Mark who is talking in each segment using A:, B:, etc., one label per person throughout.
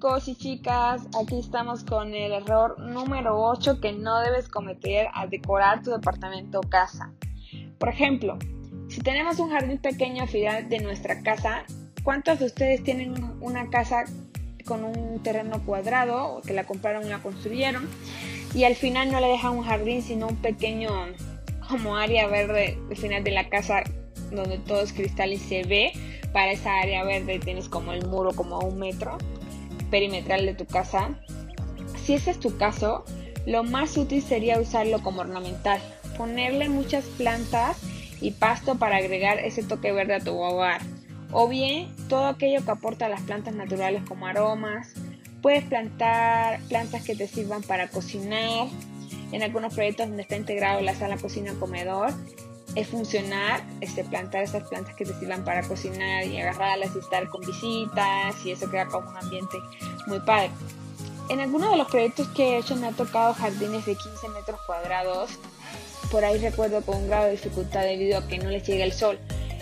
A: chicos y chicas, aquí estamos con el error número 8 que no debes cometer al decorar tu departamento o casa. Por ejemplo, si tenemos un jardín pequeño al final de nuestra casa, ¿cuántos de ustedes tienen una casa con un terreno cuadrado o que la compraron y la construyeron y al final no le dejan un jardín sino un pequeño como área verde al final de la casa donde todo es cristal y se ve. Para esa área verde tienes como el muro como a un metro perimetral de tu casa. Si ese es tu caso, lo más útil sería usarlo como ornamental, ponerle muchas plantas y pasto para agregar ese toque verde a tu hogar. O bien todo aquello que aporta las plantas naturales como aromas. Puedes plantar plantas que te sirvan para cocinar. En algunos proyectos donde está integrado la sala cocina comedor, es funcionar, este, plantar esas plantas que te sirvan para cocinar y agarrarlas y estar con visitas y eso crea como un ambiente muy padre. En algunos de los proyectos que he hecho me ha tocado jardines de 15 metros cuadrados. Por ahí recuerdo con un grado de dificultad debido a que no les llega el sol.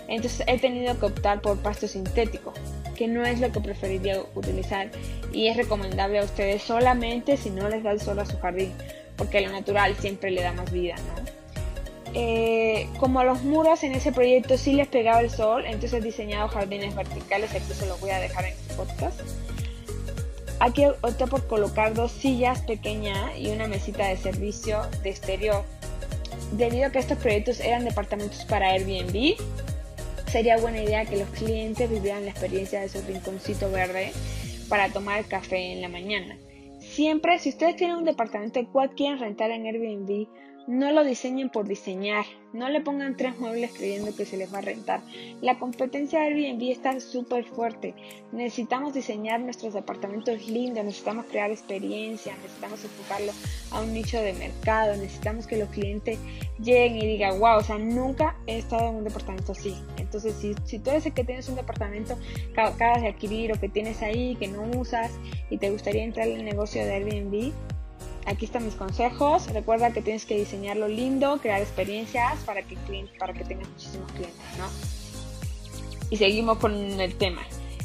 A: Entonces he tenido que optar por pasto sintético, que no es lo que preferiría utilizar y es recomendable a ustedes solamente si no les da el sol a su jardín, porque lo natural siempre le da más vida, ¿no? Eh, como los muros en ese proyecto sí les pegaba el sol, entonces he diseñado jardines verticales, aquí se los voy a dejar en este podcast. Aquí opté por colocar dos sillas pequeñas y una mesita de servicio de exterior. Debido a que estos proyectos eran departamentos para Airbnb, sería buena idea que los clientes vivieran la experiencia de su rinconcito verde para tomar café en la mañana. Siempre, si ustedes tienen un departamento cual quieren rentar en Airbnb, no lo diseñen por diseñar, no le pongan tres muebles creyendo que se les va a rentar. La competencia de Airbnb está súper fuerte. Necesitamos diseñar nuestros departamentos lindos, necesitamos crear experiencias, necesitamos enfocarlo a un nicho de mercado, necesitamos que los clientes lleguen y digan, wow, o sea, nunca he estado en un departamento así. Entonces, si, si tú eres el que tienes un departamento que acabas de adquirir o que tienes ahí, que no usas y te gustaría entrar en el negocio de Airbnb, Aquí están mis consejos. Recuerda que tienes que diseñarlo lindo, crear experiencias para que, para que tengas muchísimos clientes, ¿no? Y seguimos con el tema.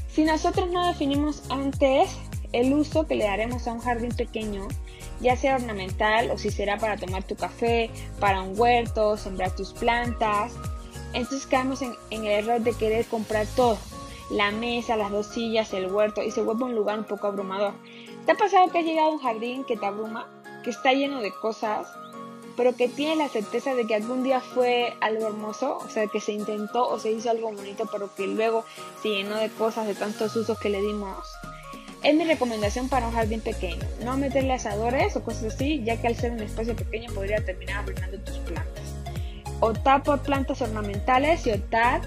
A: Si nosotros no definimos antes el uso que le daremos a un jardín pequeño, ya sea ornamental o si será para tomar tu café, para un huerto, sembrar tus plantas, entonces caemos en, en, el error de querer comprar todo. La mesa, las dos sillas, el huerto y se vuelve un lugar un poco abrumador. ¿Te ha pasado que has llegado a un jardín que te abruma, que está lleno de cosas, pero que tienes la certeza de que algún día fue algo hermoso, o sea, que se intentó o se hizo algo bonito, pero que luego se llenó de cosas, de tantos usos que le dimos? Es mi recomendación para un jardín pequeño. No meterle asadores o cosas así, ya que al ser un espacio pequeño podría terminar arruinando tus plantas. Optar por plantas ornamentales y optar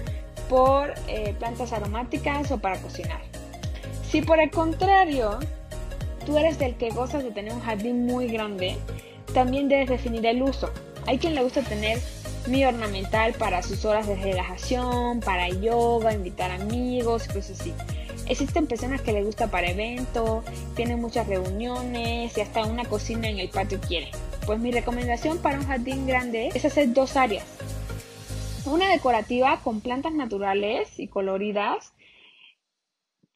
A: por eh, plantas aromáticas o para cocinar. Si por el contrario tú eres del que gozas de tener un jardín muy grande, también debes definir el uso. Hay quien le gusta tener mi ornamental para sus horas de relajación, para yoga, invitar amigos, cosas así. Existen personas que les gusta para eventos, tienen muchas reuniones y hasta una cocina en el patio quiere. Pues mi recomendación para un jardín grande es hacer dos áreas. Una decorativa con plantas naturales y coloridas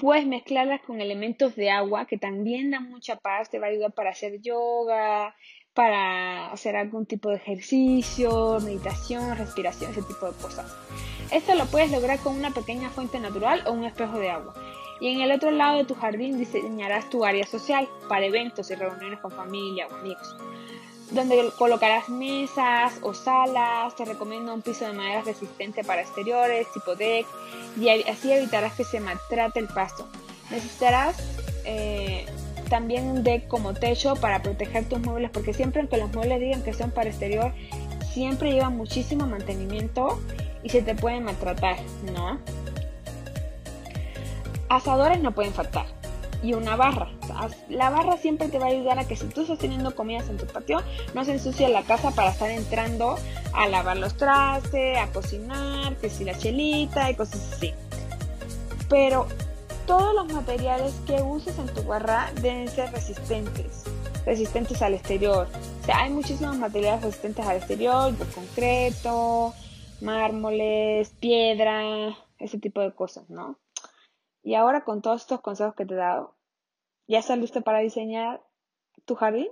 A: Puedes mezclarlas con elementos de agua que también dan mucha paz, te va a ayudar para hacer yoga, para hacer algún tipo de ejercicio, meditación, respiración, ese tipo de cosas. Esto lo puedes lograr con una pequeña fuente natural o un espejo de agua. Y en el otro lado de tu jardín diseñarás tu área social para eventos y reuniones con familia o amigos donde colocarás mesas o salas. Te recomiendo un piso de madera resistente para exteriores, tipo deck, y así evitarás que se maltrate el pasto. Necesitarás eh, también un deck como techo para proteger tus muebles, porque siempre aunque los muebles digan que son para exterior, siempre llevan muchísimo mantenimiento y se te pueden maltratar, ¿no? Asadores no pueden faltar y una barra. la barra siempre te va a ayudar a que si tú estás teniendo comidas en tu patio, no se ensucie la casa para estar entrando a lavar los trastes, a cocinar, que si la chelita y cosas así. Pero todos los materiales que uses en tu barra deben ser resistentes, resistentes al exterior. O sea, hay muchísimos materiales resistentes al exterior, de concreto, mármoles, piedra, ese tipo de cosas, ¿no? Y ahora con todos estos consejos que te he dado, ¿ya estás listo para diseñar tu jardín?